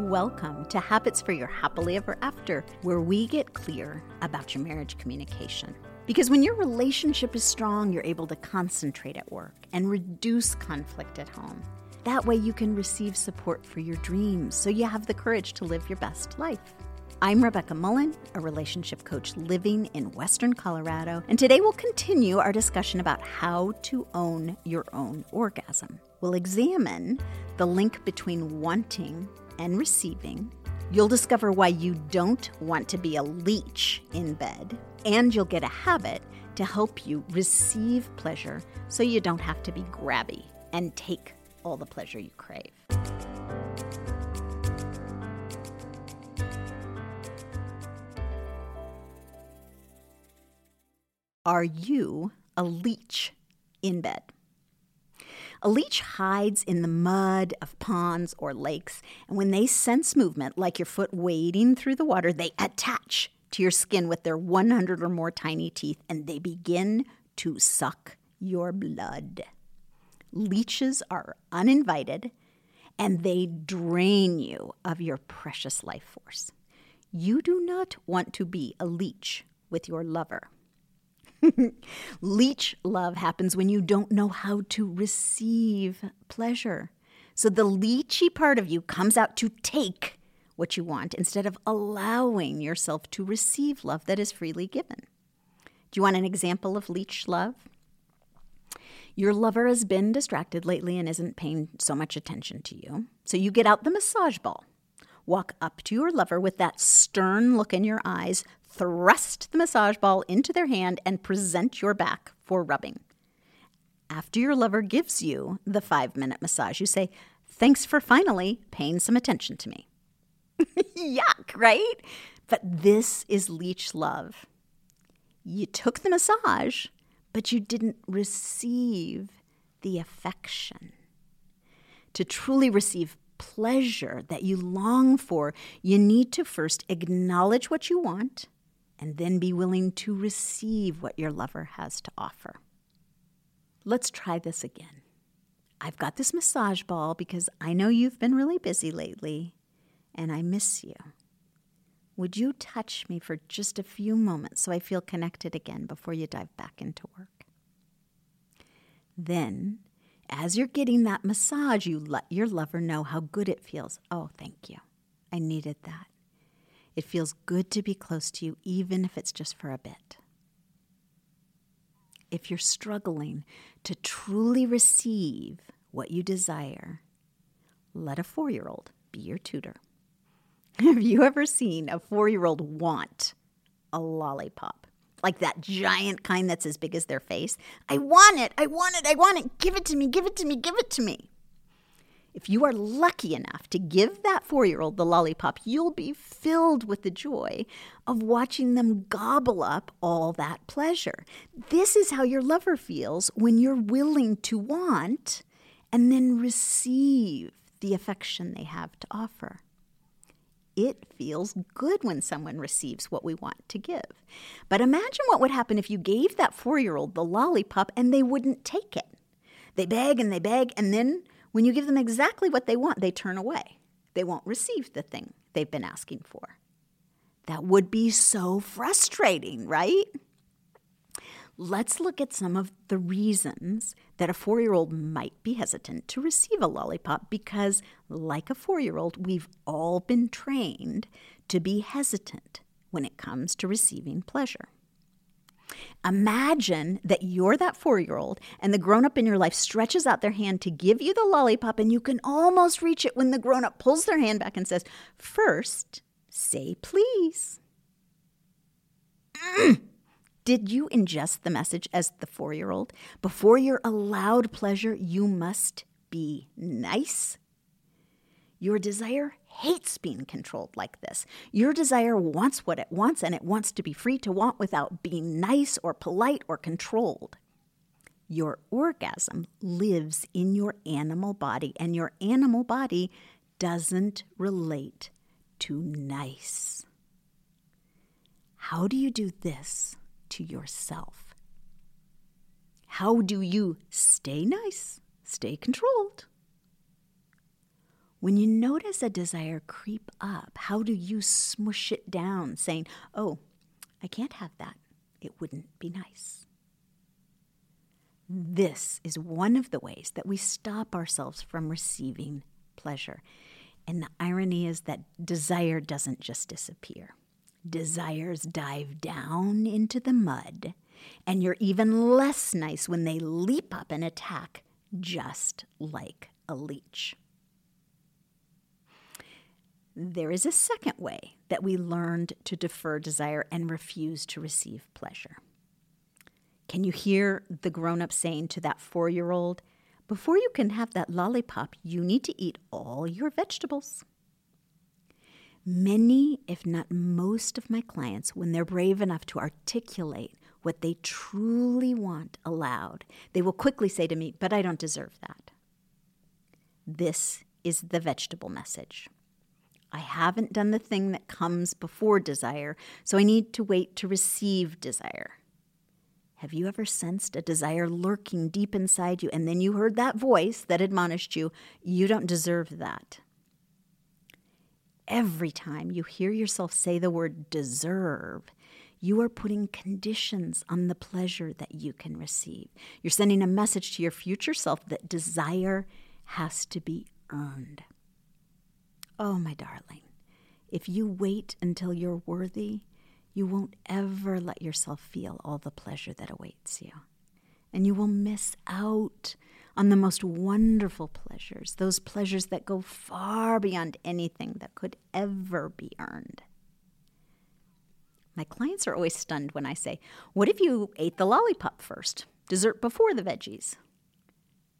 Welcome to Habits for Your Happily Ever After, where we get clear about your marriage communication. Because when your relationship is strong, you're able to concentrate at work and reduce conflict at home. That way, you can receive support for your dreams so you have the courage to live your best life. I'm Rebecca Mullen, a relationship coach living in Western Colorado, and today we'll continue our discussion about how to own your own orgasm. We'll examine the link between wanting and receiving. You'll discover why you don't want to be a leech in bed, and you'll get a habit to help you receive pleasure so you don't have to be grabby and take all the pleasure you crave. Are you a leech in bed? A leech hides in the mud of ponds or lakes, and when they sense movement, like your foot wading through the water, they attach to your skin with their 100 or more tiny teeth and they begin to suck your blood. Leeches are uninvited and they drain you of your precious life force. You do not want to be a leech with your lover. Leech love happens when you don't know how to receive pleasure. So the leechy part of you comes out to take what you want instead of allowing yourself to receive love that is freely given. Do you want an example of leech love? Your lover has been distracted lately and isn't paying so much attention to you. So you get out the massage ball, walk up to your lover with that stern look in your eyes, thrust the massage ball into their hand, and present your back for rubbing. After your lover gives you the five minute massage, you say, Thanks for finally paying some attention to me. Yuck, right? But this is leech love. You took the massage, but you didn't receive the affection. To truly receive pleasure that you long for, you need to first acknowledge what you want and then be willing to receive what your lover has to offer. Let's try this again. I've got this massage ball because I know you've been really busy lately and I miss you. Would you touch me for just a few moments so I feel connected again before you dive back into work? Then, as you're getting that massage, you let your lover know how good it feels. Oh, thank you. I needed that. It feels good to be close to you, even if it's just for a bit. If you're struggling to truly receive what you desire, let a four year old be your tutor. Have you ever seen a four year old want a lollipop? Like that giant kind that's as big as their face? I want it, I want it, I want it. Give it to me, give it to me, give it to me. If you are lucky enough to give that four year old the lollipop, you'll be filled with the joy of watching them gobble up all that pleasure. This is how your lover feels when you're willing to want and then receive the affection they have to offer. It feels good when someone receives what we want to give. But imagine what would happen if you gave that four year old the lollipop and they wouldn't take it. They beg and they beg, and then when you give them exactly what they want, they turn away. They won't receive the thing they've been asking for. That would be so frustrating, right? Let's look at some of the reasons that a four year old might be hesitant to receive a lollipop because, like a four year old, we've all been trained to be hesitant when it comes to receiving pleasure. Imagine that you're that four year old and the grown up in your life stretches out their hand to give you the lollipop, and you can almost reach it when the grown up pulls their hand back and says, First, say please. Did you ingest the message as the four year old? Before you're allowed pleasure, you must be nice. Your desire hates being controlled like this. Your desire wants what it wants, and it wants to be free to want without being nice or polite or controlled. Your orgasm lives in your animal body, and your animal body doesn't relate to nice. How do you do this to yourself? How do you stay nice, stay controlled? When you notice a desire creep up, how do you smush it down, saying, Oh, I can't have that. It wouldn't be nice. This is one of the ways that we stop ourselves from receiving pleasure. And the irony is that desire doesn't just disappear. Desires dive down into the mud, and you're even less nice when they leap up and attack, just like a leech. There is a second way that we learned to defer desire and refuse to receive pleasure. Can you hear the grown up saying to that four year old, before you can have that lollipop, you need to eat all your vegetables? Many, if not most, of my clients, when they're brave enough to articulate what they truly want aloud, they will quickly say to me, But I don't deserve that. This is the vegetable message. I haven't done the thing that comes before desire, so I need to wait to receive desire. Have you ever sensed a desire lurking deep inside you, and then you heard that voice that admonished you, You don't deserve that? Every time you hear yourself say the word deserve, you are putting conditions on the pleasure that you can receive. You're sending a message to your future self that desire has to be earned. Oh, my darling, if you wait until you're worthy, you won't ever let yourself feel all the pleasure that awaits you. And you will miss out on the most wonderful pleasures, those pleasures that go far beyond anything that could ever be earned. My clients are always stunned when I say, What if you ate the lollipop first, dessert before the veggies?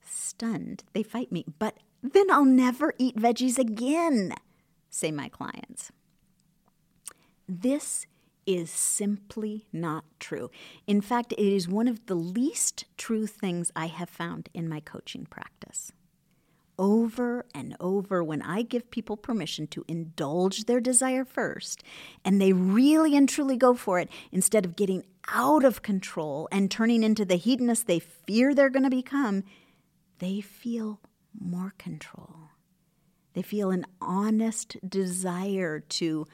Stunned, they fight me, but then I'll never eat veggies again, say my clients. This is simply not true. In fact, it is one of the least true things I have found in my coaching practice. Over and over, when I give people permission to indulge their desire first, and they really and truly go for it, instead of getting out of control and turning into the hedonist they fear they're going to become, they feel more control. They feel an honest desire to,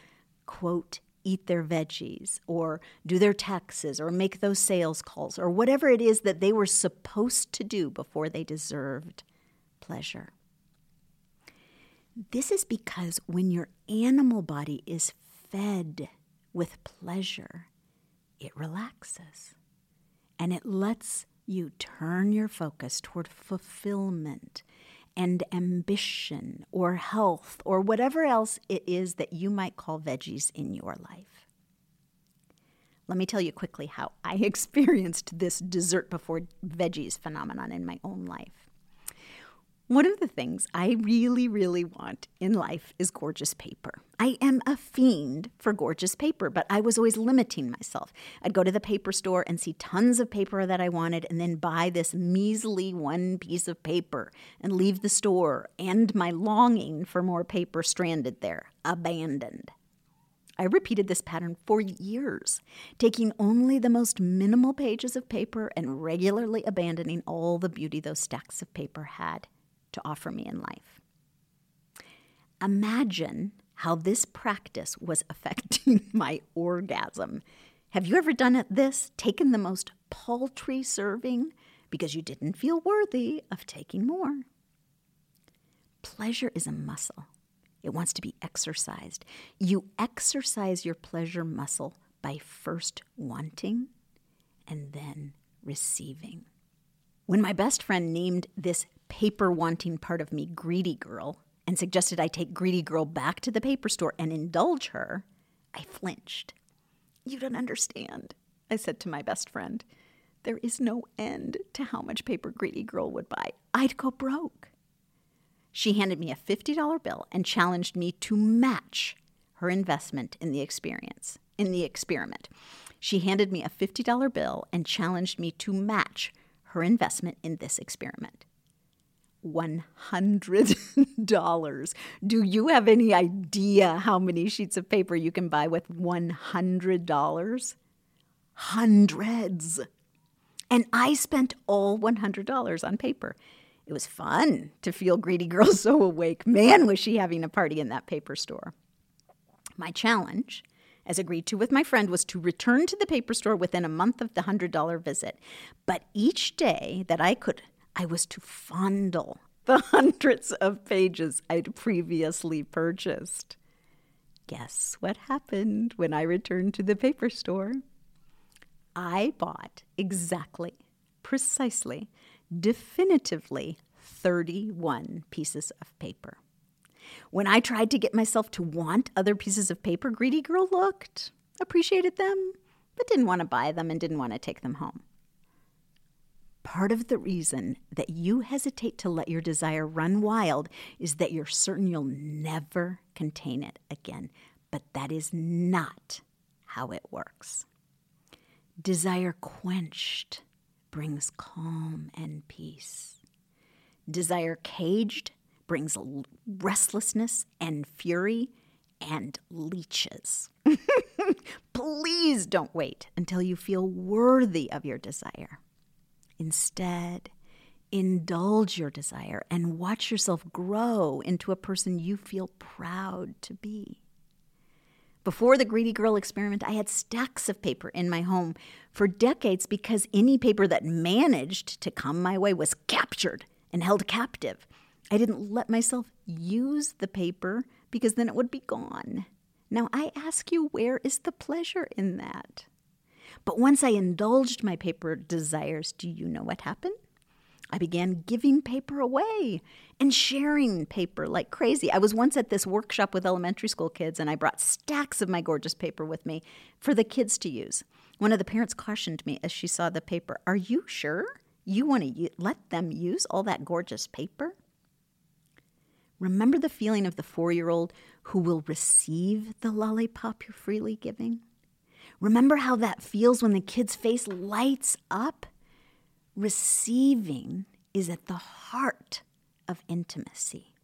quote, eat their veggies or do their taxes or make those sales calls or whatever it is that they were supposed to do before they deserved pleasure. This is because when your animal body is fed with pleasure, it relaxes and it lets you turn your focus toward fulfillment and ambition or health or whatever else it is that you might call veggies in your life. Let me tell you quickly how I experienced this dessert before veggies phenomenon in my own life. One of the things I really, really want in life is gorgeous paper. I am a fiend for gorgeous paper, but I was always limiting myself. I'd go to the paper store and see tons of paper that I wanted, and then buy this measly one piece of paper and leave the store, and my longing for more paper stranded there, abandoned. I repeated this pattern for years, taking only the most minimal pages of paper and regularly abandoning all the beauty those stacks of paper had to offer me in life. Imagine how this practice was affecting my orgasm. Have you ever done this? Taken the most paltry serving because you didn't feel worthy of taking more? Pleasure is a muscle. It wants to be exercised. You exercise your pleasure muscle by first wanting and then receiving. When my best friend named this paper wanting part of me greedy girl and suggested I take greedy girl back to the paper store and indulge her, I flinched. You don't understand, I said to my best friend. There is no end to how much paper greedy girl would buy. I'd go broke. She handed me a $50 bill and challenged me to match her investment in the experience, in the experiment. She handed me a $50 bill and challenged me to match her investment in this experiment. $100. Do you have any idea how many sheets of paper you can buy with $100? Hundreds. And I spent all $100 on paper. It was fun to feel Greedy Girl so awake. Man, was she having a party in that paper store. My challenge, as agreed to with my friend, was to return to the paper store within a month of the $100 visit. But each day that I could, I was to fondle the hundreds of pages I'd previously purchased. Guess what happened when I returned to the paper store? I bought exactly, precisely definitively 31 pieces of paper. When I tried to get myself to want other pieces of paper, Greedy Girl looked, appreciated them, but didn't want to buy them and didn't want to take them home. Part of the reason that you hesitate to let your desire run wild is that you're certain you'll never contain it again. But that is not how it works. Desire quenched brings calm and peace. Desire caged brings restlessness and fury and leeches. Please don't wait until you feel worthy of your desire. Instead, indulge your desire and watch yourself grow into a person you feel proud to be. Before the Greedy Girl experiment, I had stacks of paper in my home for decades because any paper that managed to come my way was captured and held captive. I didn't let myself use the paper because then it would be gone. Now I ask you, where is the pleasure in that? But once I indulged my paper desires, do you know what happened? I began giving paper away and sharing paper like crazy. I was once at this workshop with elementary school kids, and I brought stacks of my gorgeous paper with me for the kids to use. One of the parents cautioned me as she saw the paper Are you sure you want to let them use all that gorgeous paper? Remember the feeling of the four year old who will receive the lollipop you're freely giving? Remember how that feels when the kid's face lights up? Receiving is at the heart of intimacy.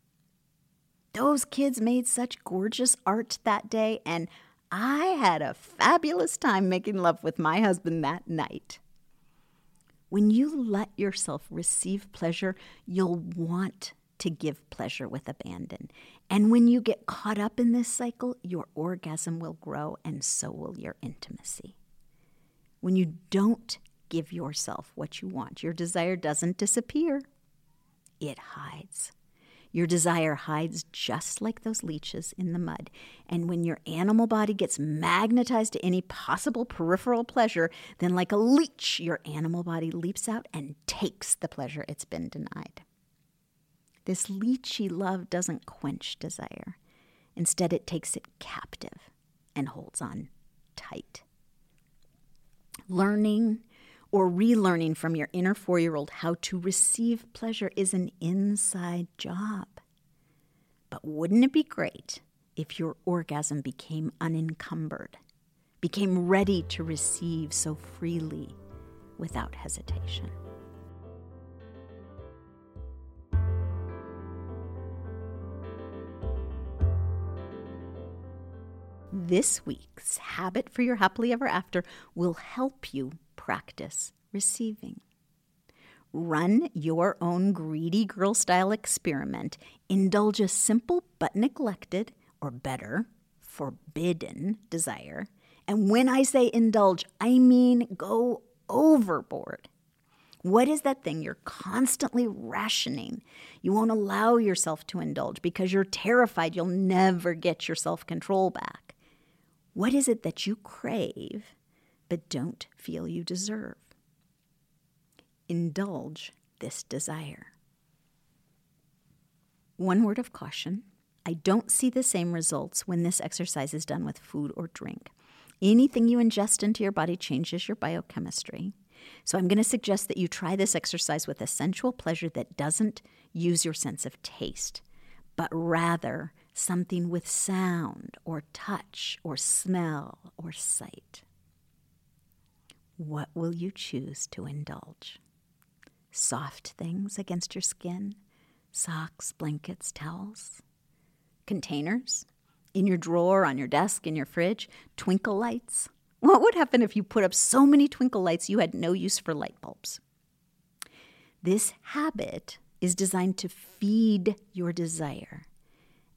Those kids made such gorgeous art that day, and I had a fabulous time making love with my husband that night. When you let yourself receive pleasure, you'll want to give pleasure with abandon. And when you get caught up in this cycle, your orgasm will grow and so will your intimacy. When you don't give yourself what you want, your desire doesn't disappear, it hides. Your desire hides just like those leeches in the mud. And when your animal body gets magnetized to any possible peripheral pleasure, then like a leech, your animal body leaps out and takes the pleasure it's been denied. This leechy love doesn't quench desire. Instead, it takes it captive and holds on tight. Learning or relearning from your inner four year old how to receive pleasure is an inside job. But wouldn't it be great if your orgasm became unencumbered, became ready to receive so freely without hesitation? This week's Habit for Your Happily Ever After will help you practice receiving. Run your own greedy girl style experiment. Indulge a simple but neglected, or better, forbidden desire. And when I say indulge, I mean go overboard. What is that thing you're constantly rationing? You won't allow yourself to indulge because you're terrified you'll never get your self control back. What is it that you crave but don't feel you deserve? Indulge this desire. One word of caution I don't see the same results when this exercise is done with food or drink. Anything you ingest into your body changes your biochemistry. So I'm going to suggest that you try this exercise with a sensual pleasure that doesn't use your sense of taste, but rather something with sound or touch or smell or sight. What will you choose to indulge? Soft things against your skin, socks, blankets, towels, containers, in your drawer, on your desk, in your fridge, twinkle lights. What would happen if you put up so many twinkle lights you had no use for light bulbs? This habit is designed to feed your desire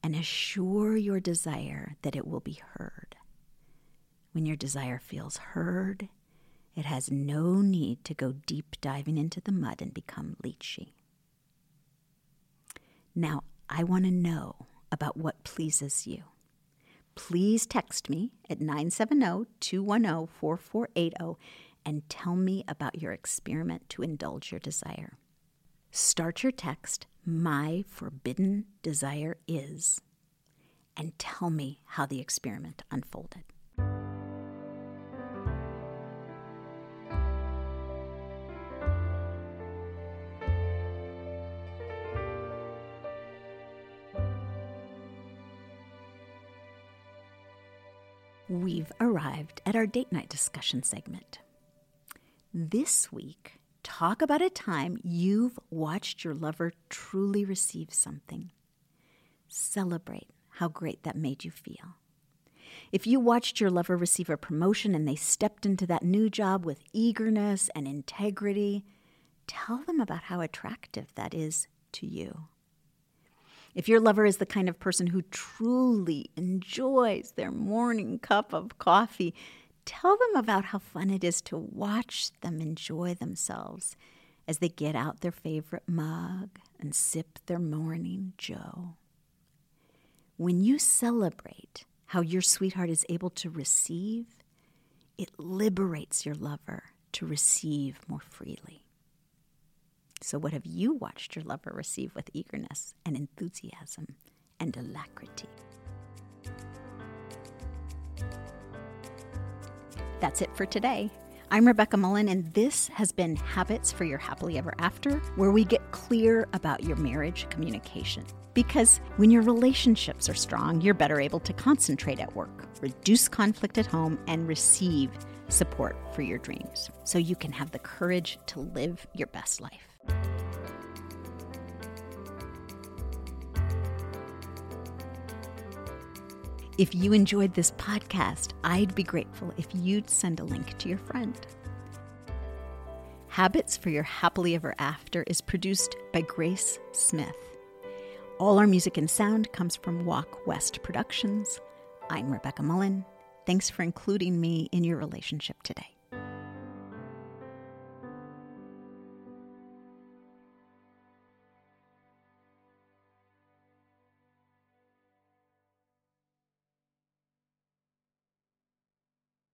and assure your desire that it will be heard. When your desire feels heard, it has no need to go deep diving into the mud and become leechy. Now, I want to know about what pleases you. Please text me at 970 210 4480 and tell me about your experiment to indulge your desire. Start your text, My Forbidden Desire Is, and tell me how the experiment unfolded. We've arrived at our date night discussion segment. This week, talk about a time you've watched your lover truly receive something. Celebrate how great that made you feel. If you watched your lover receive a promotion and they stepped into that new job with eagerness and integrity, tell them about how attractive that is to you. If your lover is the kind of person who truly enjoys their morning cup of coffee, Tell them about how fun it is to watch them enjoy themselves as they get out their favorite mug and sip their morning joe. When you celebrate how your sweetheart is able to receive, it liberates your lover to receive more freely. So, what have you watched your lover receive with eagerness and enthusiasm and alacrity? That's it for today. I'm Rebecca Mullen, and this has been Habits for Your Happily Ever After, where we get clear about your marriage communication. Because when your relationships are strong, you're better able to concentrate at work, reduce conflict at home, and receive support for your dreams so you can have the courage to live your best life. If you enjoyed this podcast, I'd be grateful if you'd send a link to your friend. Habits for Your Happily Ever After is produced by Grace Smith. All our music and sound comes from Walk West Productions. I'm Rebecca Mullen. Thanks for including me in your relationship today.